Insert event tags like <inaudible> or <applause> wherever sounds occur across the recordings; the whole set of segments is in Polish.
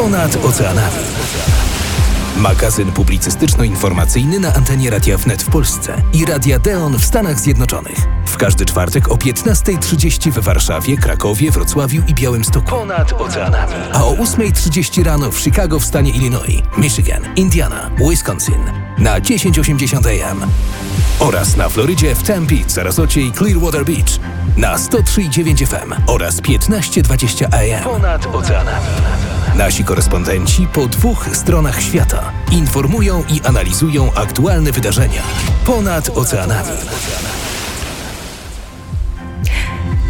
Ponad oceanami. Magazyn publicystyczno-informacyjny na antenie Radia Wnet w Polsce i Radia Deon w Stanach Zjednoczonych. W każdy czwartek o 15.30 w Warszawie, Krakowie, Wrocławiu i Białymstoku. Ponad oceanami. A o 8.30 rano w Chicago w stanie Illinois, Michigan, Indiana, Wisconsin na 1080 AM. Oraz na Florydzie w Tempe, Sarasocie i Clearwater Beach na 103.9 FM oraz 15.20 AM. Ponad oceanami. Nasi korespondenci po dwóch stronach świata informują i analizują aktualne wydarzenia ponad oceanami.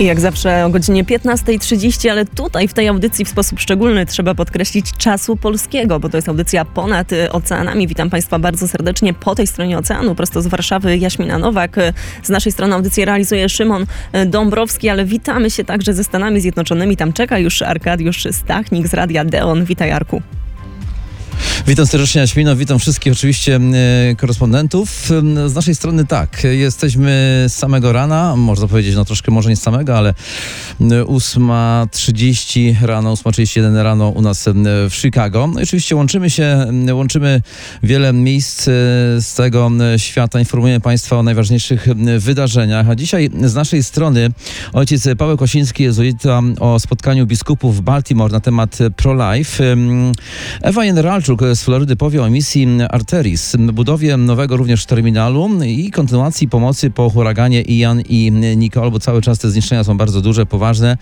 I jak zawsze o godzinie 15.30, ale tutaj w tej audycji w sposób szczególny trzeba podkreślić czasu polskiego, bo to jest audycja ponad y, oceanami. Witam Państwa bardzo serdecznie po tej stronie oceanu, prosto z Warszawy Jaśmina Nowak. Z naszej strony audycję realizuje Szymon y, Dąbrowski, ale witamy się także ze Stanami Zjednoczonymi. Tam czeka już Arkadiusz Stachnik z Radia Deon. Witaj Arku. Witam serdecznie Jaśmino, witam wszystkich oczywiście e, korespondentów. Z naszej strony tak, jesteśmy z samego rana, można powiedzieć, no troszkę może nie z samego, ale 8.30 rano, 8.31 rano u nas w Chicago. No i oczywiście łączymy się, łączymy wiele miejsc e, z tego świata, informujemy Państwa o najważniejszych wydarzeniach. A dzisiaj z naszej strony ojciec Paweł Kosiński, jezuita o spotkaniu biskupów w Baltimore na temat pro-life. Ewa Jeneralczuk z Florydy powie o misji Arteris, budowie nowego również terminalu i kontynuacji pomocy po huraganie Ian i Nicole, bo cały czas te zniszczenia są bardzo duże, poważne.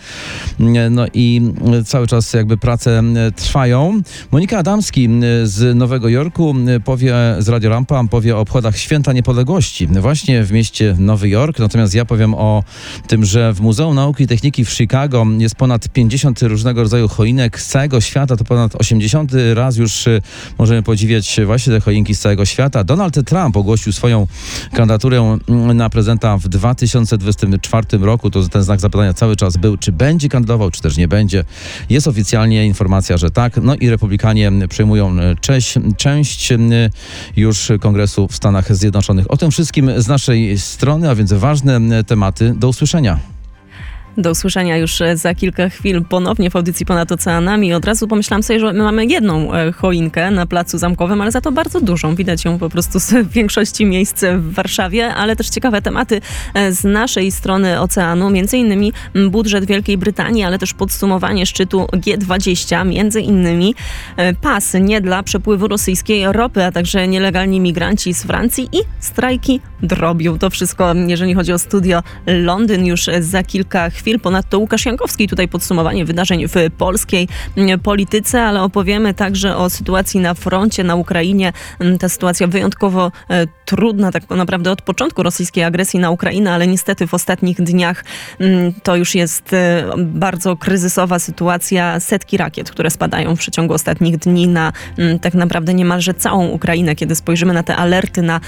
No i cały czas jakby prace trwają. Monika Adamski z Nowego Jorku powie z Radio Rampa, powie o obchodach Święta Niepodległości właśnie w mieście Nowy Jork. Natomiast ja powiem o tym, że w Muzeum Nauki i Techniki w Chicago jest ponad 50 różnego rodzaju choinek z całego świata. To ponad 80 raz już możemy podziwiać właśnie te choinki z całego świata. Donald Trump ogłosił swoją kandydaturę na prezydenta w 2024 roku. To ten znak zapytania cały czas był, czy będzie kandydował, czy też nie będzie. Jest oficjalnie informacja, że tak. No i republikanie przejmują cześć, część już kongresu w Stanach Zjednoczonych. O tym wszystkim z naszej strony, a więc ważne tematy. Do usłyszenia. Do usłyszenia już e, za kilka chwil ponownie w audycji Ponad Oceanami. Od razu pomyślałam sobie, że my mamy jedną e, choinkę na placu zamkowym, ale za to bardzo dużą. Widać ją po prostu z <laughs> większości miejsc w Warszawie, ale też ciekawe tematy e, z naszej strony oceanu, między innymi budżet Wielkiej Brytanii, ale też podsumowanie szczytu G20, między innymi pas nie dla przepływu rosyjskiej ropy, a także nielegalni migranci z Francji i strajki drobią. To wszystko, jeżeli chodzi o studio Londyn, już za kilka chwil chwil. Ponadto Łukasz Jankowski tutaj podsumowanie wydarzeń w polskiej mm, polityce, ale opowiemy także o sytuacji na froncie na Ukrainie. Mm, ta sytuacja wyjątkowo e, trudna, tak naprawdę od początku rosyjskiej agresji na Ukrainę, ale niestety w ostatnich dniach mm, to już jest e, bardzo kryzysowa sytuacja. Setki rakiet, które spadają w przeciągu ostatnich dni na tak naprawdę niemalże całą Ukrainę. Kiedy spojrzymy na te alerty na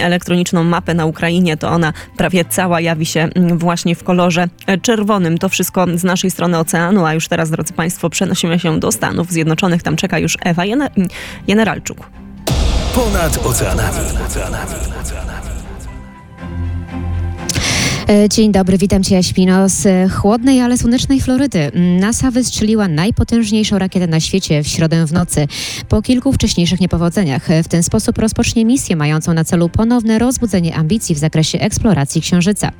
elektroniczną mapę na Ukrainie, to ona prawie cała jawi się właśnie w kolorze czerwonym czerwonym. To wszystko z naszej strony oceanu, a już teraz, drodzy Państwo, przenosimy się do Stanów Zjednoczonych. Tam czeka już Ewa Jeneralczuk. Ponad oceanami. Dzień dobry, witam Cię Jaśmino z chłodnej, ale słonecznej Florydy. NASA wystrzeliła najpotężniejszą rakietę na świecie w środę w nocy po kilku wcześniejszych niepowodzeniach. W ten sposób rozpocznie misję mającą na celu ponowne rozbudzenie ambicji w zakresie eksploracji Księżyca.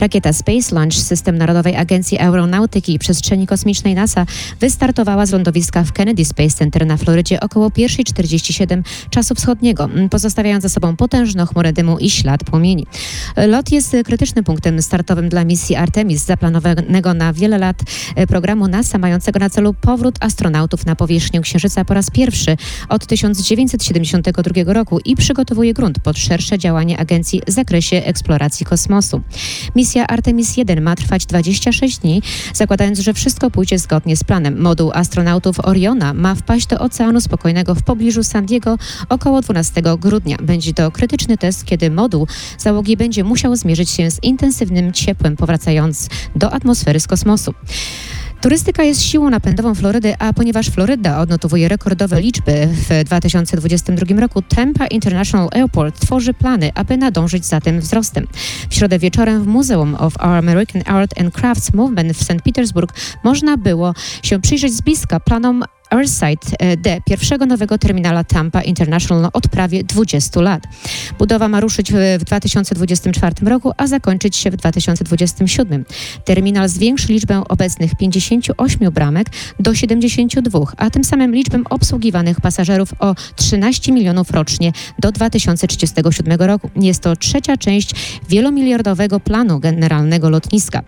Rakieta Space Launch, system Narodowej Agencji Aeronautyki i Przestrzeni Kosmicznej NASA, wystartowała z lądowiska w Kennedy Space Center na Florydzie około 1.47 czasu wschodniego, pozostawiając za sobą potężną chmurę dymu i ślad płomieni. Lot jest krytycznym punktem startowym dla misji Artemis, zaplanowanego na wiele lat e, programu NASA, mającego na celu powrót astronautów na powierzchnię Księżyca po raz pierwszy od 1972 roku i przygotowuje grunt pod szersze działanie agencji w zakresie eksploracji kosmosu. Misja Artemis 1 ma trwać 26 dni, zakładając, że wszystko pójdzie zgodnie z planem. Moduł astronautów Oriona ma wpaść do Oceanu Spokojnego w pobliżu San Diego około 12 grudnia. Będzie to krytyczny test, kiedy moduł załogi będzie musiał zmierzyć się z intensywnością ciepłem, powracając do atmosfery z kosmosu. Turystyka jest siłą napędową Florydy, a ponieważ Floryda odnotowuje rekordowe liczby w 2022 roku, Tampa International Airport tworzy plany, aby nadążyć za tym wzrostem. W środę wieczorem w Museum of Our American Art and Crafts Movement w St. Petersburg można było się przyjrzeć z bliska planom Airside e, D, pierwszego nowego terminala Tampa International od prawie 20 lat. Budowa ma ruszyć w w 2024 roku, a zakończyć się w 2027. Terminal zwiększy liczbę obecnych 58 bramek do 72, a tym samym liczbę obsługiwanych pasażerów o 13 milionów rocznie do 2037 roku. Jest to trzecia część wielomiliardowego planu generalnego lotniska.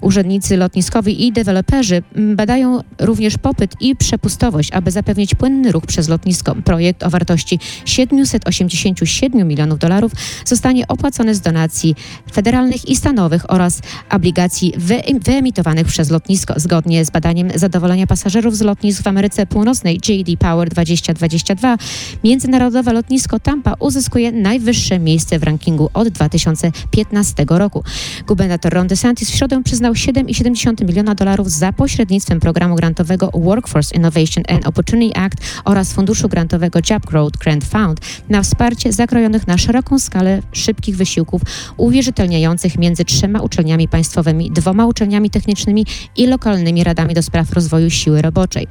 Urzędnicy lotniskowi i deweloperzy badają również popyt i przepustowość, aby zapewnić płynny ruch przez lotnisko. Projekt o wartości 787 milionów dolarów zostanie opłacony z donacji federalnych i stanowych oraz obligacji wy- wyemitowanych przez lotnisko. Zgodnie z badaniem zadowolenia pasażerów z lotnisk w Ameryce Północnej JD Power 2022 międzynarodowe lotnisko Tampa uzyskuje najwyższe miejsce w rankingu od 2015 roku. Gubernator Ron DeSantis w środę przyznał 7,7 miliona dolarów za pośrednictwem programu grantowego Workforce Innovation and Opportunity Act oraz funduszu grantowego Job Growth Grant Fund na wsparcie zakrojonych na szeroką skalę szybkich wysiłków uwierzytelniających między trzema uczelniami państwowymi, dwoma uczelniami technicznymi i lokalnymi radami do spraw rozwoju siły roboczej.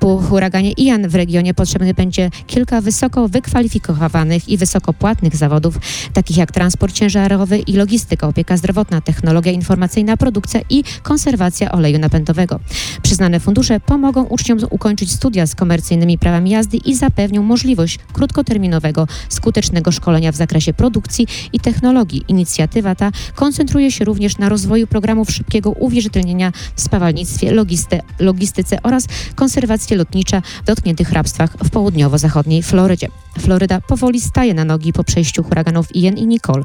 Po huraganie Ian w regionie potrzebnych będzie kilka wysoko wykwalifikowanych i wysoko płatnych zawodów, takich jak transport ciężarowy i logistyka, opieka zdrowotna, technologia informacyjna, produkcja i konserwacja oleju napędowego. Przyznane fundusze pomogą uczniom ukończyć studia z komercyjnymi prawami jazdy i zapewnią możliwość krótkoterminowego, skutecznego szkolenia w zakresie produkcji i technologii. Inicjatywa ta koncentruje się również na rozwoju programów szybkiego uwierzytelnienia w spawalnictwie, logisty, logistyce oraz konserwacji lotnicza w dotkniętych hrabstwach w południowo-zachodniej Florydzie. Floryda powoli staje na nogi po przejściu huraganów Ian i Nicole.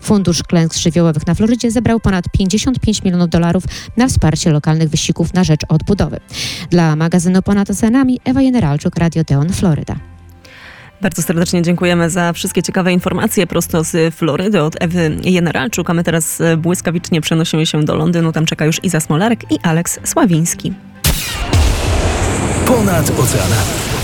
Fundusz Klęsk Żywiołowych na Florydzie zebrał ponad 55 milionów dolarów na wsparcie lokalnych wysiłków na rzecz odbudowy. Dla magazynu Ponad Oceanami Ewa Generalczuk, Radio Teon, Floryda. Bardzo serdecznie dziękujemy za wszystkie ciekawe informacje prosto z Florydy od Ewy Generalczuk, a my teraz e, błyskawicznie przenosimy się do Londynu. Tam czeka już Iza Smolarek i Aleks Sławiński. Ponad oceanami.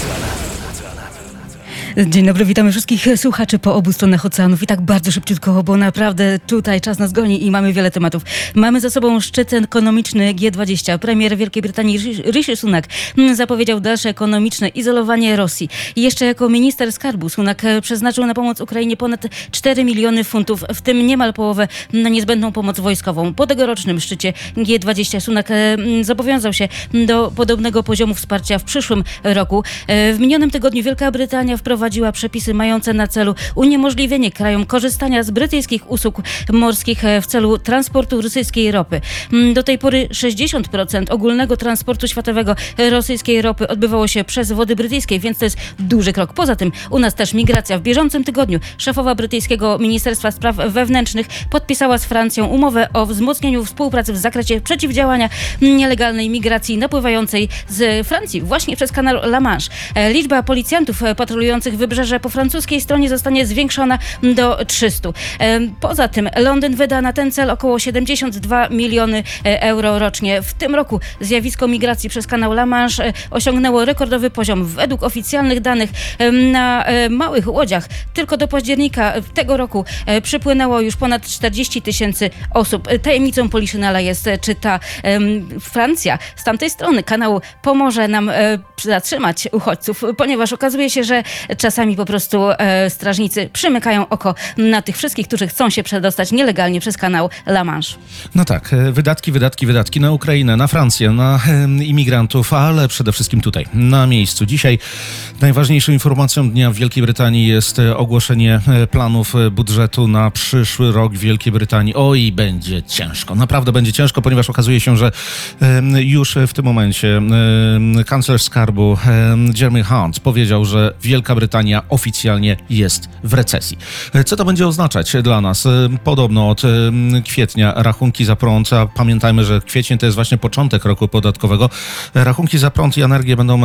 Dzień dobry, witamy wszystkich słuchaczy po obu stronach oceanów i tak bardzo szybciutko, bo naprawdę tutaj czas nas goni i mamy wiele tematów. Mamy za sobą szczyt ekonomiczny G20. Premier Wielkiej Brytanii Rishi- Sunak mm, zapowiedział dalsze ekonomiczne izolowanie Rosji. Jeszcze jako minister skarbu Sunak e, przeznaczył na pomoc Ukrainie ponad 4 miliony funtów, w tym niemal połowę na niezbędną pomoc wojskową. Po tegorocznym szczycie G20 Sunak e, mm, zobowiązał się do podobnego poziomu wsparcia w przyszłym roku. E, W minionym tygodniu Wielka Brytania wprowadziła przepisy mające na celu uniemożliwienie krajom korzystania z brytyjskich usług morskich e, w celu transportu rosyjskiej ropy. Mm, Do tej pory 60% ogólnego transportu światowego rosyjskiej ropy odbywało się przez wody brytyjskie, więc to jest duży krok. Poza tym u nas też migracja. W bieżącym tygodniu szefowa brytyjskiego Ministerstwa Spraw Wewnętrznych podpisała z Francją umowę o wzmocnieniu współpracy w zakresie przeciwdziałania nielegalnej migracji napływającej z Francji właśnie przez kanał La Manche. E, Liczba policjantów e, wybrzeże po francuskiej stronie zostanie zwiększona do 300. E, Poza tym Londyn wyda na ten cel około 72 miliony e, euro rocznie. W tym roku zjawisko migracji przez kanał La Manche e, osiągnęło rekordowy poziom. Według oficjalnych danych na e, małych łodziach tylko do października tego roku przypłynęło już ponad 40 tysięcy osób. Tajemnicą Poliszynela jest, czy ta Francja z tamtej strony kanału pomoże nam zatrzymać uchodźców, ponieważ okazuje się, że czasami po prostu e, strażnicy przymykają oko na tych wszystkich, którzy chcą się przedostać nielegalnie przez kanał La Manche. No tak, e, wydatki, wydatki, wydatki na Ukrainę, na Francję, na em, imigrantów, ale przede wszystkim tutaj, na miejscu. Dzisiaj najważniejszą informacją dnia w Wielkiej Brytanii jest e, ogłoszenie e, planów e, budżetu na przyszły rok w Wielkiej Brytanii. Oj, będzie ciężko, naprawdę będzie ciężko, ponieważ okazuje się, że em, już w tym momencie kanclerz skarbu em, Jeremy Hunt powiedział, że Wielka Brytania oficjalnie jest w recesji. Co to będzie oznaczać dla nas? Podobno od kwietnia rachunki za prąd, a pamiętajmy, że kwiecień to jest właśnie początek roku podatkowego. E, Rachunki za prąd i energię będą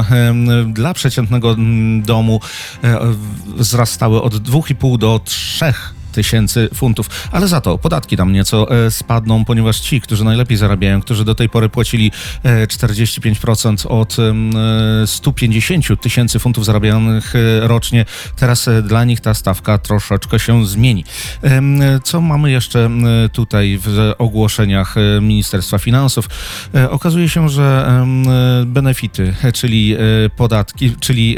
dla przeciętnego domu e, wzrastały od 2,5 do 3 tysięcy funtów. Ale za to podatki tam nieco e, spadną, ponieważ ci, którzy najlepiej zarabiają, którzy do tej pory płacili e, 45% od em, e, 150 tysięcy funtów zarabianych e, rocznie, teraz e, dla nich ta stawka troszeczkę się zmieni. E, Co mamy jeszcze tutaj w ogłoszeniach e, Ministerstwa Finansów? E, Okazuje się, że e, benefity, e, czyli e, podatki, czyli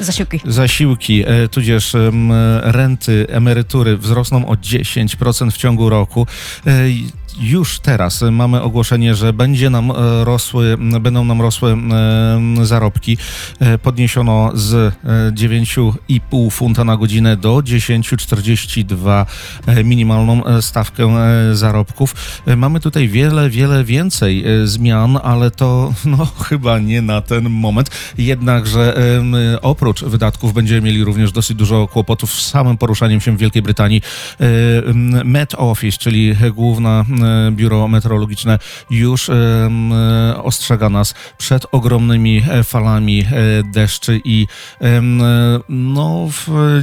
Zasiłki. zasiłki, e, tudzież renty, emerytury wzrosną o 10% w ciągu roku. E, Już teraz mamy ogłoszenie, że będzie nam e, rosły, będą nam rosły zarobki. E, Podniesiono z e, 9,5 funta na godzinę do 10,42 e, minimalną stawkę zarobków. Mamy tutaj wiele, wiele więcej zmian, ale to <laughs> no, chyba nie na ten moment. Jednakże oprócz wydatków będziemy mieli również dosyć dużo kłopotów z samym poruszaniem się w Wielkiej Brytanii. E, em, Met Office, czyli główne e, biuro meteorologiczne, już e, ostrzega nas przed ogromnymi e, falami e, deszczy i e, no,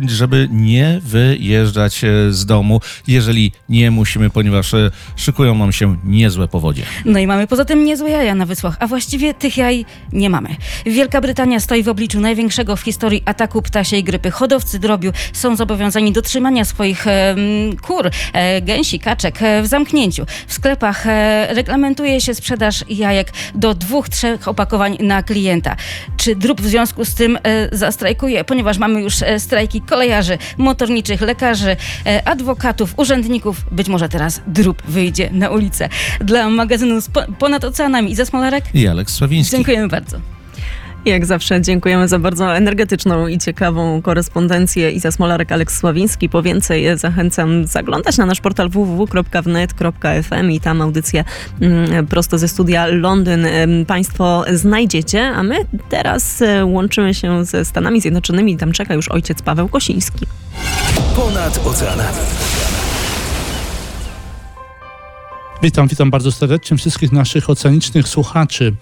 żeby nie wyjeżdżać e, z domu, jeżeli nie musimy, ponieważ e, szykują nam się niezłe powodzie. No i mamy poza tym niezłe jaja na wysłach, a właściwie tych jaj nie mamy. Wielka Brytania stoi w obliczu największego w historii ataku ptasiej grypy. Hodowcy drobiu są zobowiązani do trzymania swoich em, kur, e, gęsi, kaczek e, w zamknięciu. W sklepach e, reglamentuje się sprzedaż jajek do dwóch, trzech opakowań na klienta. Czy drób w związku z tym zastrajkuje? Ponieważ mamy już strajki kolejarzy, motorniczych, lekarzy, adwokatów, urzędników. Być może teraz drób wyjdzie na ulicę. Dla magazynu Ponad Oceanami i Zasmolarek I Aleks Sławiński. dziękujemy bardzo. Jak zawsze dziękujemy za bardzo energetyczną i ciekawą korespondencję. Iza Smolarek, Aleks Sławiński. Po więcej zachęcam zaglądać na nasz portal www.wnet.fm i tam audycję mm, prosto ze studia Londyn Państwo znajdziecie. A my teraz e, łączymy się ze Stanami Zjednoczonymi. Tam czeka już ojciec Paweł Kosiński. Ponad oceanami. Witam, witam bardzo serdecznie wszystkich naszych oceanicznych słuchaczy.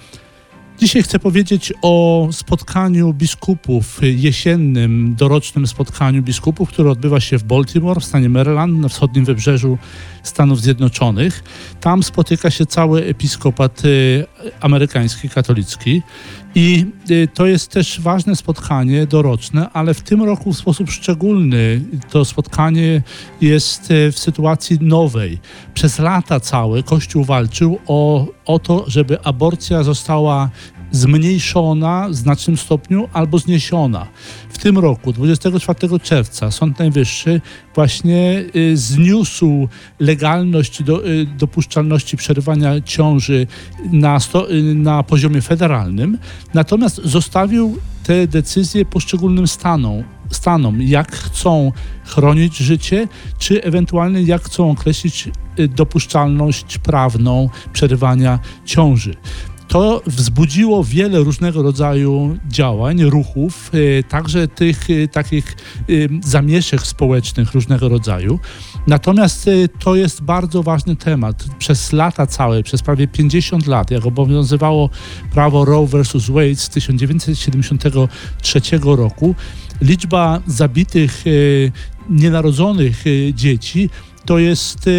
Dzisiaj chcę powiedzieć o spotkaniu biskupów, jesiennym, dorocznym spotkaniu biskupów, które odbywa się w Baltimore w stanie Maryland, na wschodnim wybrzeżu Stanów Zjednoczonych. Tam spotyka się cały episkopat y, amerykański, katolicki. I y, to jest też ważne spotkanie doroczne, ale w tym roku w sposób szczególny to spotkanie jest y, w sytuacji nowej. Przez lata całe Kościół walczył o, o to, żeby aborcja została zmniejszona w znacznym stopniu albo zniesiona. W tym roku, 24 czerwca, Sąd Najwyższy właśnie y, zniósł legalność do, y, dopuszczalności przerywania ciąży na, sto, y, na poziomie federalnym, natomiast zostawił te decyzje poszczególnym stanom, stanom, jak chcą chronić życie, czy ewentualnie jak chcą określić dopuszczalność prawną przerywania ciąży. To wzbudziło wiele różnego rodzaju działań, ruchów, y, także tych y, takich y, zamieszek społecznych różnego rodzaju. Natomiast to jest bardzo ważny temat. Przez lata całe, przez prawie 50 lat, jak obowiązywało prawo Roe vs. Wade z 1973 roku, liczba zabitych nienarodzonych dzieci to jest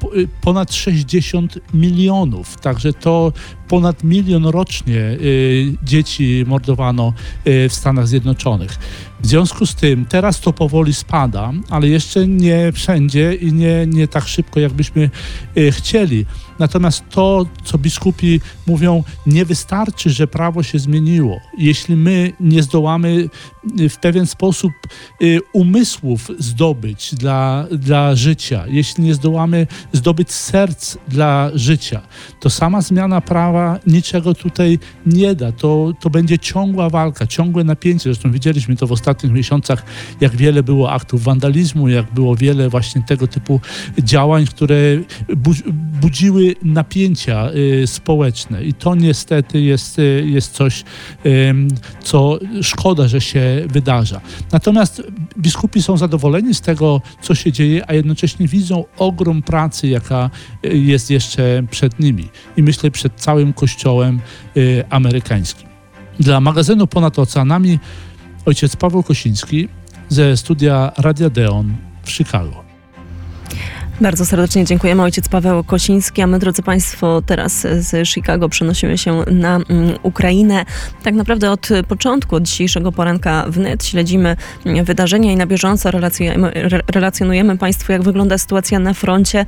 po- ponad 60 milionów. Także to ponad milion rocznie y, dzieci mordowano y, w Stanach Zjednoczonych. W związku z tym teraz to powoli spada, ale jeszcze nie wszędzie i nie, nie tak szybko, jakbyśmy y, chcieli. Natomiast to, co biskupi mówią, nie wystarczy, że prawo się zmieniło. Jeśli my nie zdołamy w pewien sposób umysłów zdobyć dla, dla życia, jeśli nie zdołamy zdobyć serc dla życia, to sama zmiana prawa niczego tutaj nie da. To, to będzie ciągła walka, ciągłe napięcie. Zresztą widzieliśmy to w ostatnich miesiącach, jak wiele było aktów wandalizmu, jak było wiele właśnie tego typu działań, które bu- budziły napięcia y, społeczne. I to niestety jest, y, jest coś, co szkoda, że się wydarza. Natomiast biskupi są zadowoleni z tego, co się dzieje, a jednocześnie widzą ogrom pracy, jaka y, jest jeszcze przed nimi. I myślę przed całym kościołem y, amerykańskim. Dla magazynu Ponad Oceanami ojciec Paweł Kosiński ze studia Radia Deon w Chicago. Bardzo serdecznie dziękujemy. Ojciec Paweł Kosiński, a my, drodzy Państwo, teraz z Chicago przenosimy się na mm, Ukrainę. Tak naprawdę od początku, od dzisiejszego poranka wnet śledzimy wydarzenia i na bieżąco relacjonujemy, re- relacjonujemy Państwu, jak wygląda sytuacja na froncie.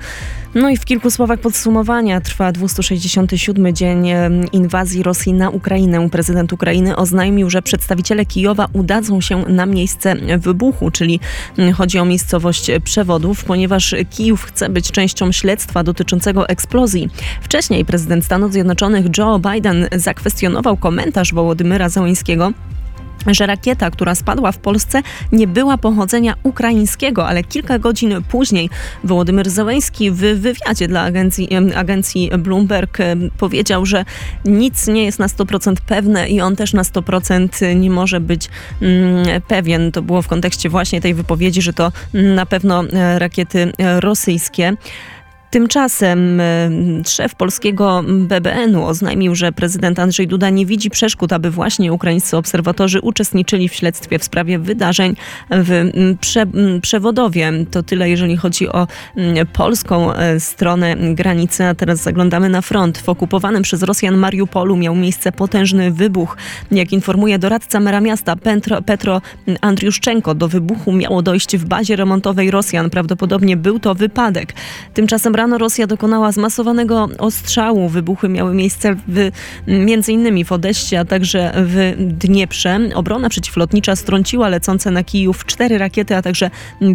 No i w kilku słowach podsumowania trwa 267 dzień inwazji Rosji na Ukrainę. Prezydent Ukrainy oznajmił, że przedstawiciele Kijowa udadzą się na miejsce wybuchu, czyli mm, chodzi o miejscowość przewodów, ponieważ Kijów chce być częścią śledztwa dotyczącego eksplozji. Wcześniej prezydent Stanów Zjednoczonych Joe Biden zakwestionował komentarz Wołodymyra Zełańskiego, że rakieta, która spadła w Polsce, nie była pochodzenia ukraińskiego, ale kilka godzin później Wołodymyr Zełenski w wywiadzie dla agencji, agencji Bloomberg powiedział, że nic nie jest na 100% pewne i on też na 100% nie może być mm, pewien. To było w kontekście właśnie tej wypowiedzi, że to na pewno e, rakiety e, rosyjskie. Tymczasem e, szef polskiego BBN-u oznajmił, że prezydent Andrzej Duda nie widzi przeszkód, aby właśnie ukraińscy obserwatorzy uczestniczyli w śledztwie w sprawie wydarzeń w prze, Przewodowie. To tyle, jeżeli chodzi o polską e, stronę granicy, a teraz zaglądamy na front. W okupowanym przez Rosjan Mariupolu miał miejsce potężny wybuch. Jak informuje doradca mera miasta Petro, Petro Andriuszczenko, do wybuchu miało dojść w bazie remontowej Rosjan. Prawdopodobnie był to wypadek. Tymczasem rano Rosja dokonała zmasowanego ostrzału. Wybuchy miały miejsce w, między innymi w Odeście, a także w Dnieprze. Obrona przeciwlotnicza strąciła lecące na Kijów cztery rakiety, a także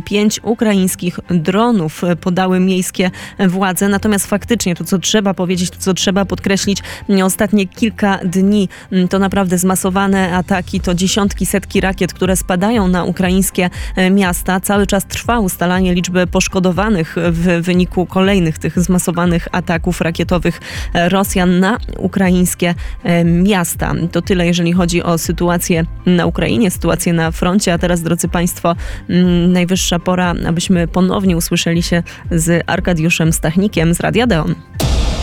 pięć ukraińskich dronów, podały miejskie władze. Natomiast faktycznie to, co trzeba powiedzieć, to, co trzeba podkreślić, ostatnie kilka dni to naprawdę zmasowane ataki, to dziesiątki, setki rakiet, które spadają na ukraińskie miasta. Cały czas trwa ustalanie liczby poszkodowanych w wyniku kolejnych tych zmasowanych ataków rakietowych Rosjan na ukraińskie e, miasta. To tyle, jeżeli chodzi o sytuację na Ukrainie, sytuację na froncie. A teraz, drodzy Państwo, mm, najwyższa pora, abyśmy ponownie usłyszeli się z Arkadiuszem Stachnikiem z Radia Deon.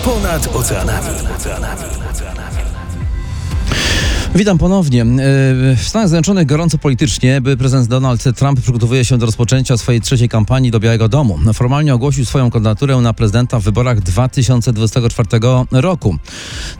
Ponad oceanami. Witam ponownie. E, W Stanach Zjednoczonych gorąco politycznie, by prezydent Donald Trump przygotowuje się do rozpoczęcia swojej trzeciej kampanii do Białego Domu. Formalnie ogłosił swoją kandydaturę na prezydenta w wyborach 2024 roku.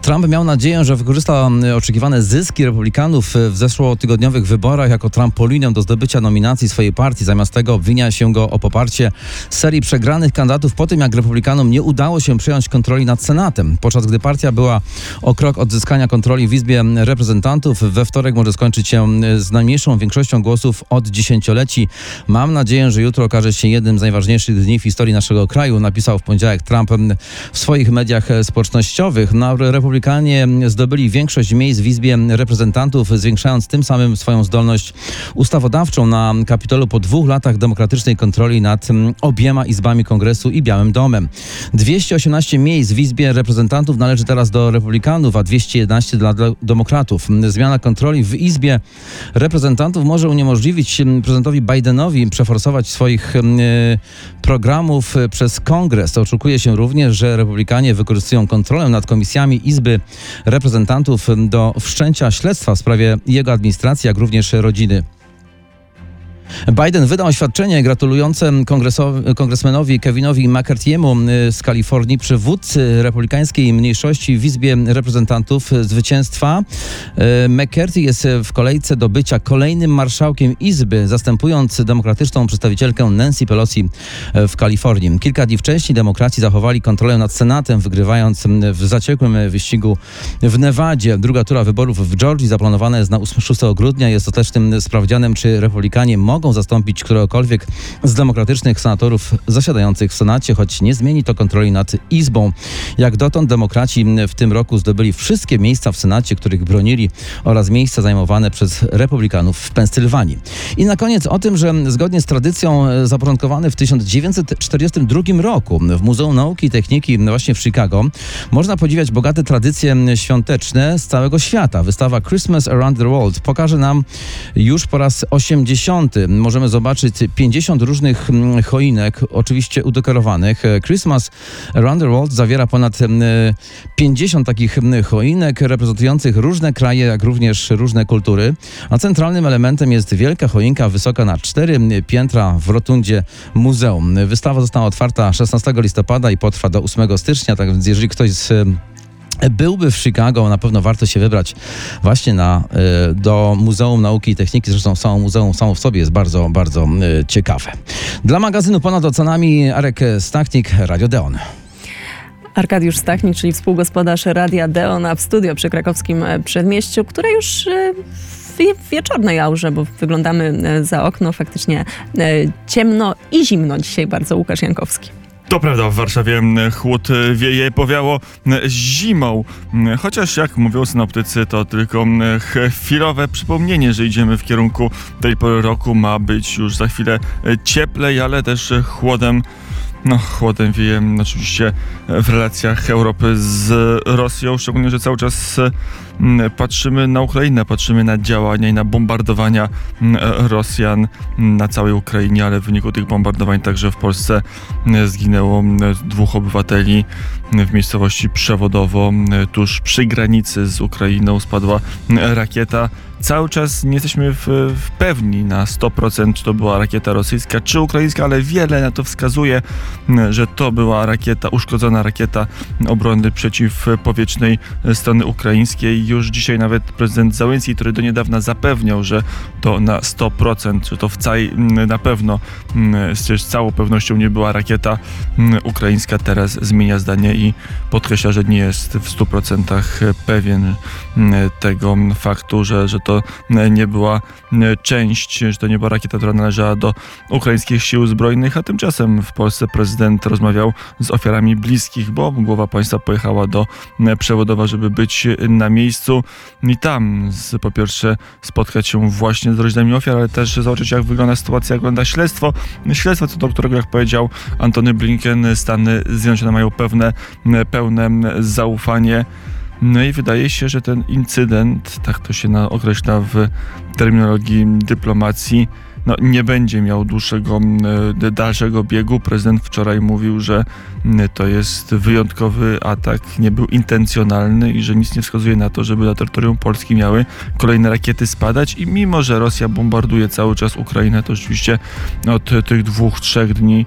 Trump miał nadzieję, że wykorzysta e, oczekiwane zyski republikanów w zeszłotygodniowych wyborach jako trampolinę do zdobycia nominacji swojej partii. Zamiast tego obwinia się go o poparcie serii przegranych kandydatów po tym, jak republikanom nie udało się przejąć kontroli nad Senatem. Podczas gdy partia była o krok od zyskania kontroli w Izbie Reprezentantów, we wtorek może skończyć się z najmniejszą większością głosów od dziesięcioleci. Mam nadzieję, że jutro okaże się jednym z najważniejszych dni w historii naszego kraju, napisał w poniedziałek Trump w swoich mediach społecznościowych. No, Republikanie zdobyli większość miejsc w Izbie Reprezentantów, zwiększając tym samym swoją zdolność ustawodawczą na Kapitolu po dwóch latach demokratycznej kontroli nad obiema izbami Kongresu i Białym Domem. 218 miejsc w Izbie Reprezentantów należy teraz do Republikanów, a 211 dla dla Demokratów. Zmiana kontroli w Izbie Reprezentantów może uniemożliwić mm, prezydentowi Bidenowi przeforsować swoich mm, e, programów e, przez Kongres. Oczekuje się również, że Republikanie wykorzystują kontrolę nad komisjami Izby Reprezentantów do wszczęcia śledztwa w sprawie jego administracji, jak również rodziny. Biden wydał oświadczenie gratulujące kongresmenowi Kevinowi McCarthy'emu y, z Kalifornii, przywódcy republikańskiej mniejszości w Izbie Reprezentantów zwycięstwa. Y, McCarthy jest w kolejce do bycia kolejnym marszałkiem Izby, zastępując demokratyczną przedstawicielkę Nancy Pelosi y, w Kalifornii. Kilka dni wcześniej demokraci zachowali kontrolę nad Senatem, wygrywając w zaciekłym wyścigu w Nevadzie. Druga tura wyborów w Georgii zaplanowana jest na 8 6 grudnia. Jest to też tym sprawdzianem, czy republikanie mogą zastąpić któregokolwiek z demokratycznych senatorów zasiadających w Senacie, choć nie zmieni to kontroli nad Izbą. Jak dotąd demokraci w tym roku zdobyli wszystkie miejsca w Senacie, których bronili oraz miejsca zajmowane przez republikanów w Pensylwanii. I na koniec o tym, że zgodnie z tradycją e, zapoczątkowany w 1942 roku w Muzeum Nauki i Techniki właśnie w Chicago można podziwiać bogate tradycje świąteczne z całego świata. Wystawa Christmas Around the World pokaże nam już po raz 80 możemy zobaczyć 50 różnych mm, choinek, oczywiście udekorowanych. Christmas World zawiera ponad mm, 50 takich mm, choinek reprezentujących różne kraje, jak również różne kultury. A centralnym elementem jest wielka choinka wysoka na cztery piętra w rotundzie muzeum. Wystawa została otwarta 16 listopada i potrwa do 8 stycznia, tak więc jeżeli ktoś z byłby w Chicago, na pewno warto się wybrać właśnie na, y, do Muzeum Nauki i Techniki. Zresztą samo muzeum samo w sobie jest bardzo, bardzo y, ciekawe. Dla magazynu Ponad Ocenami Arek Stachnik, Radio Deon. Arkadiusz Stachnik, czyli współgospodarz Radia Deon, w studio przy krakowskim e, przedmieściu, które już e, w wieczornej aurze, bo wyglądamy e, za okno, faktycznie e, ciemno i zimno dzisiaj bardzo. Łukasz Jankowski. To prawda, w Warszawie chłód y, wieje, powiało zimą. Chociaż jak mówią synoptycy, to tylko chwilowe przypomnienie, że idziemy w kierunku tej pory roku. Ma być już za chwilę y, cieplej, ale też chłodem. No, chłodem wieje oczywiście w relacjach Europy z Rosją, szczególnie, że cały czas m, patrzymy na Ukrainę, patrzymy na działania i na bombardowania m, Rosjan na całej Ukrainie, ale w wyniku tych bombardowań także w Polsce zginęło dwóch obywateli w miejscowości Przewodowo, tuż przy granicy z Ukrainą spadła rakieta. Cały czas nie jesteśmy w, w pewni na 100%, czy to była rakieta rosyjska, czy ukraińska, ale wiele na to wskazuje, że to była rakieta, uszkodzona rakieta obrony przeciwpowietrznej strony ukraińskiej. Już dzisiaj nawet prezydent Załęcki, który do niedawna zapewniał, że to na 100%, że to w całej, na pewno, z całą pewnością nie była rakieta ukraińska, teraz zmienia zdanie i podkreśla, że nie jest w 100% pewien tego faktu, że, że to m, nie była m, część, że to nie była rakieta, która należała do ukraińskich sił zbrojnych, a tymczasem w Polsce prezydent rozmawiał z ofiarami bliskich, bo głowa państwa pojechała do m, Przewodowa, żeby być na miejscu i tam z, po pierwsze spotkać się właśnie z rodzinami ofiar, ale też zobaczyć jak wygląda sytuacja, jak wygląda śledztwo. Śledztwo, co do którego, jak powiedział Antony Blinken, Stany Zjednoczone mają pewne, pełne zaufanie. No i wydaje się, że ten incydent, tak to się określa w terminologii dyplomacji, no, nie będzie miał dłuższego, dalszego biegu. Prezydent wczoraj mówił, że to jest wyjątkowy atak, nie był intencjonalny i że nic nie wskazuje na to, żeby na terytorium Polski miały kolejne rakiety spadać. I mimo, że Rosja bombarduje cały czas Ukrainę, to rzeczywiście od tych dwóch, trzech dni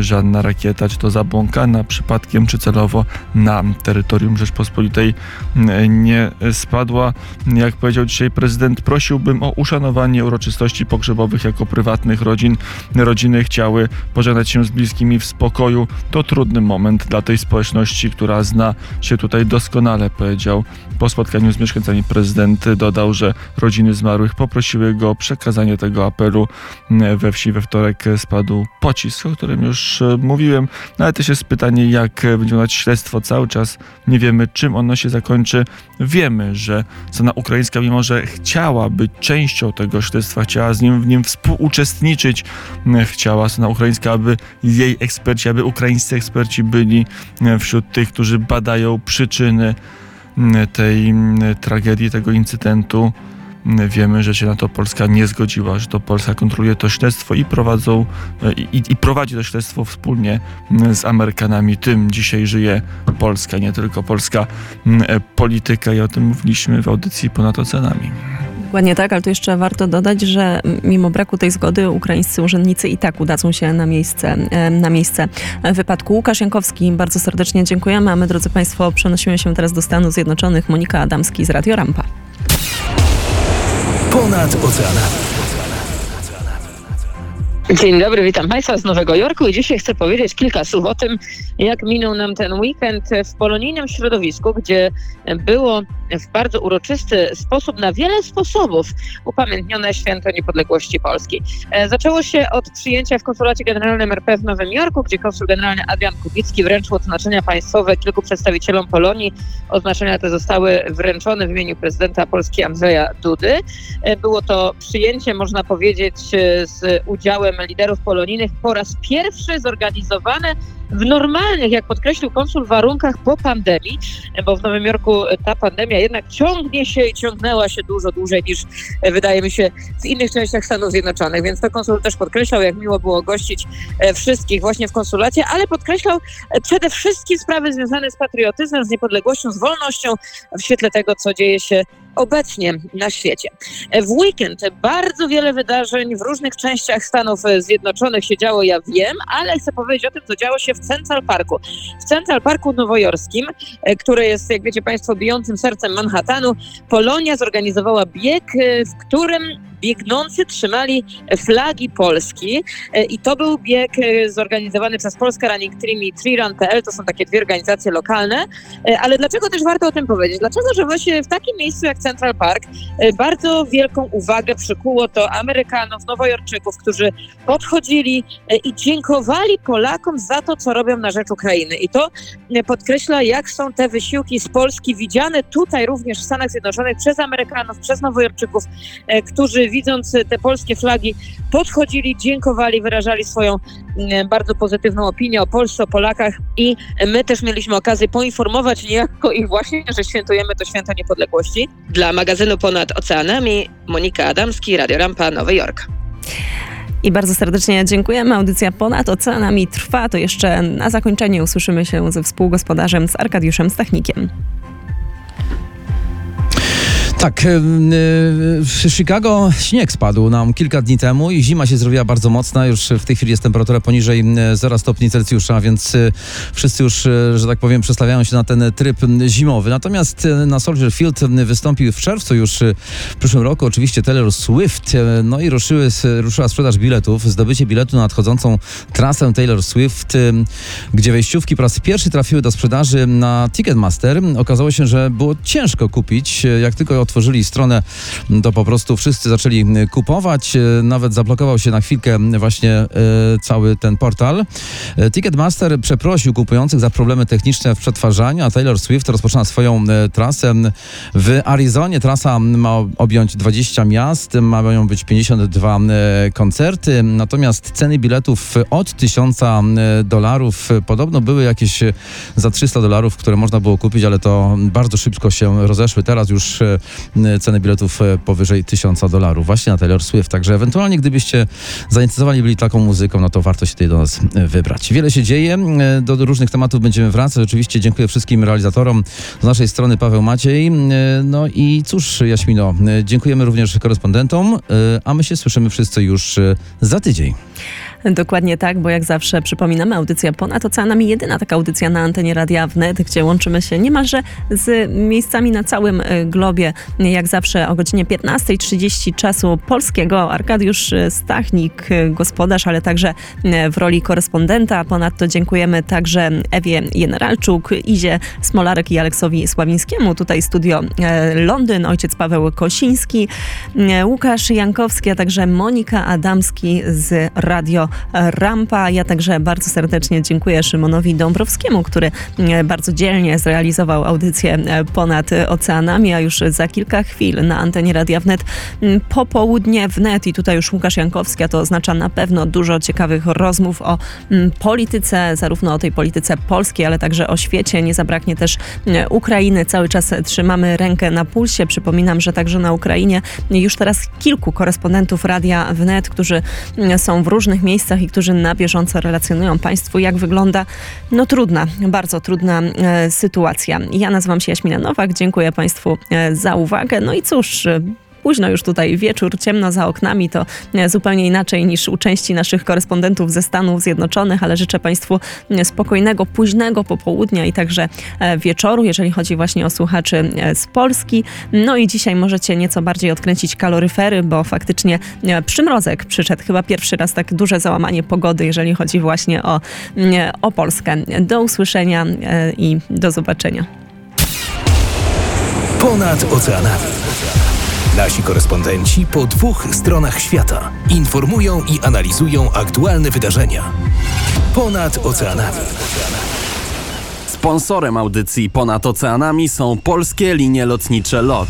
żadna rakieta, czy to zabłąkana przypadkiem, czy celowo na terytorium Rzeczpospolitej m, nie spadła. Jak powiedział dzisiaj prezydent, prosiłbym o uszanowanie uroczystości pogrzebowych jako prywatnych rodzin. Rodziny chciały pożegnać się z bliskimi w spokoju. To trudny moment dla tej społeczności, która zna się tutaj doskonale, powiedział. Po spotkaniu z mieszkańcami prezydent dodał, że rodziny zmarłych poprosiły go o przekazanie tego apelu. We wsi we wtorek spadł pocisk, o którym już e, mówiłem. No ale też jest pytanie, jak będzie wyglądać śledztwo. Cały czas nie wiemy, czym ono się zakończy. Wiemy, że strona ukraińska, mimo że chciała być częścią tego śledztwa, chciała z nim w nim współuczestniczyć, chciała strona ukraińska, aby jej eksperci, aby ukraińscy eksperci byli e, wśród tych, którzy badają przyczyny tej tragedii, tego incydentu. Wiemy, że się na to Polska nie zgodziła, że to Polska kontroluje to śledztwo i prowadzą e, i, i prowadzi to śledztwo wspólnie m, z Amerykanami. Tym dzisiaj żyje Polska, nie tylko polska m, e, polityka i o tym mówiliśmy w audycji ponad ocenami. Dokładnie tak, ale tu jeszcze warto dodać, że mimo braku tej zgody ukraińscy urzędnicy i tak udadzą się na miejsce, e, na miejsce wypadku. Łukasz Jankowski, bardzo serdecznie dziękujemy, a my, drodzy Państwo, przenosimy się teraz do Stanów Zjednoczonych. Monika Adamski z Radio Rampa. Ponad oceanami. Dzień dobry, witam Państwa z Nowego Jorku i dzisiaj chcę powiedzieć kilka słów o tym, jak minął nam ten weekend w polonijnym środowisku, gdzie było w bardzo uroczysty sposób, na wiele sposobów upamiętnione święto niepodległości Polski. E, Zaczęło się od przyjęcia w Konsulacie Generalnym RP w Nowym Jorku, gdzie konsul generalny Adrian Kubicki wręczył odznaczenia państwowe kilku przedstawicielom Polonii. Odznaczenia te zostały wręczone w imieniu prezydenta Polski Andrzeja Dudy. E, Było to przyjęcie, można powiedzieć, e, z udziałem liderów polonijnych po raz pierwszy zorganizowane w normalnych, jak podkreślił konsul, warunkach po pandemii, bo w Nowym Jorku ta pandemia jednak ciągnie się i ciągnęła się dużo dłużej niż e, wydaje mi się w innych częściach Stanów Zjednoczonych, więc to konsul też podkreślał, jak miło było gościć e, wszystkich właśnie w konsulacie, ale podkreślał e, przede wszystkim sprawy związane z patriotyzmem, z niepodległością, z wolnością w świetle tego, co dzieje się obecnie na świecie. E, W weekend bardzo wiele wydarzeń w różnych częściach Stanów e, Zjednoczonych się działo, ja wiem, ale chcę powiedzieć o tym, co działo się w Central Parku. W Central Parku nowojorskim, e, które jest, jak wiecie Państwo, bijącym sercem Manhattanu, Polonia zorganizowała bieg, w którym biegnący trzymali flagi Polski E, i to był bieg e, zorganizowany przez Polska Running Team i TreeRun.pl, to są takie dwie organizacje lokalne, E, ale dlaczego też warto o tym powiedzieć? Dlaczego, że właśnie w takim miejscu jak Central Park bardzo wielką uwagę przykuło to Amerykanów, Nowojorczyków, którzy podchodzili i dziękowali Polakom za to, co robią na rzecz Ukrainy. I to podkreśla, jak są te wysiłki z Polski widziane tutaj również w Stanach Zjednoczonych przez Amerykanów, przez Nowojorczyków, którzy widząc te polskie flagi podchodzili, dziękowali, wyrażali swoją mm, bardzo pozytywną opinię o Polsce, o Polakach i my też mieliśmy okazję poinformować niejako ich właśnie, że świętujemy to święto niepodległości. Dla magazynu Ponad Oceanami Monika Adamski, Radio Rampa, Nowy Jork. I bardzo serdecznie dziękujemy. Audycja Ponad Oceanami trwa. To jeszcze na zakończenie usłyszymy się ze współgospodarzem, z Arkadiuszem Stachnikiem. Tak, w Chicago śnieg spadł nam kilka dni temu i zima się zrobiła bardzo mocna. Już w tej chwili jest temperatura poniżej m, 0 stopni Celsjusza, więc y, wszyscy już, y, że tak powiem, przestawiają się na ten tryb zimowy. Natomiast y, na Soldier Field wystąpił w czerwcu już w przyszłym roku oczywiście Taylor Swift. No i ruszyły, ruszyła sprzedaż biletów. Zdobycie biletu na nadchodzącą trasę Taylor Swift, gdzie wejściówki po raz pierwszy trafiły do sprzedaży na Ticketmaster. Okazało się, że było ciężko kupić. Jak tylko otworzyli stronę, to po prostu wszyscy zaczęli y, kupować. Y, Nawet zablokował się na chwilkę właśnie y, cały ten portal. Ticketmaster przeprosił kupujących za problemy techniczne w przetwarzaniu, a Taylor Swift rozpoczyna swoją trasę w Arizonie. Trasa ma objąć 20 miast, mają być 52 y, koncerty, natomiast ceny biletów od 1000 y, dolarów podobno były jakieś za 300 dolarów, które można było kupić, ale to bardzo szybko się rozeszły. Teraz już ceny biletów y, powyżej 1000 dolarów właśnie na Taylor Swift. Także ewentualnie gdybyście zainteresowani byli taką muzyką, no to warto się tutaj do nas y, wybrać. Wiele się dzieje, do różnych tematów będziemy wracać. Oczywiście dziękuję wszystkim realizatorom z naszej strony Paweł Maciej. No i cóż, Jaśmino, dziękujemy również korespondentom, a my się słyszymy wszyscy już za tydzień. Dokładnie tak, bo jak zawsze przypominamy, audycja Ponad Oceanami, jedyna taka audycja na antenie Radia Wnet, gdzie łączymy się niemalże z miejscami na całym y, globie. Jak zawsze o godzinie 15.30 czasu polskiego. Arkadiusz y, Stachnik, y, gospodarz, ale także w roli korespondenta. Ponadto dziękujemy także Ewie Generalczuk, Izie Smolarek i Aleksowi Sławińskiemu. Tutaj studio Londyn, ojciec Paweł Kosiński, Łukasz Jankowski, a także Monika Adamski z Radio Rampa. Ja także bardzo serdecznie dziękuję Szymonowi Dąbrowskiemu, który e, bardzo dzielnie zrealizował audycję e, ponad oceanami, a już za kilka chwil na antenie Radia Wnet popołudnie wnet i tutaj już Łukasz Jankowski, a to oznacza na pewno dużo ciekawych rozmów o polityce, zarówno o tej polityce polskiej, ale także o świecie. Nie zabraknie też e, Ukrainy. Cały czas trzymamy rękę na pulsie. Przypominam, że także na Ukrainie już teraz kilku korespondentów Radia Wnet, którzy są w różnych miejscach i którzy na bieżąco relacjonują Państwu, jak wygląda no trudna, bardzo trudna e, sytuacja. Ja nazywam się Jaśmina Nowak, dziękuję Państwu e, za uwagę. No i cóż, e, Późno już tutaj wieczór, ciemno za oknami, to e, zupełnie inaczej niż u części naszych korespondentów ze Stanów Zjednoczonych, ale życzę Państwu e, spokojnego, późnego popołudnia i także e, wieczoru, jeżeli chodzi właśnie o słuchaczy z Polski. No i dzisiaj możecie nieco bardziej odkręcić kaloryfery, bo faktycznie przymrozek przyszedł. Chyba pierwszy raz tak duże załamanie pogody, jeżeli chodzi właśnie o, o Polskę. Do usłyszenia i do zobaczenia. Ponad oceanami. Nasi korespondenci po dwóch stronach świata informują i analizują aktualne wydarzenia. Ponad oceanami. Sponsorem audycji Ponad Oceanami są polskie linie lotnicze LOT.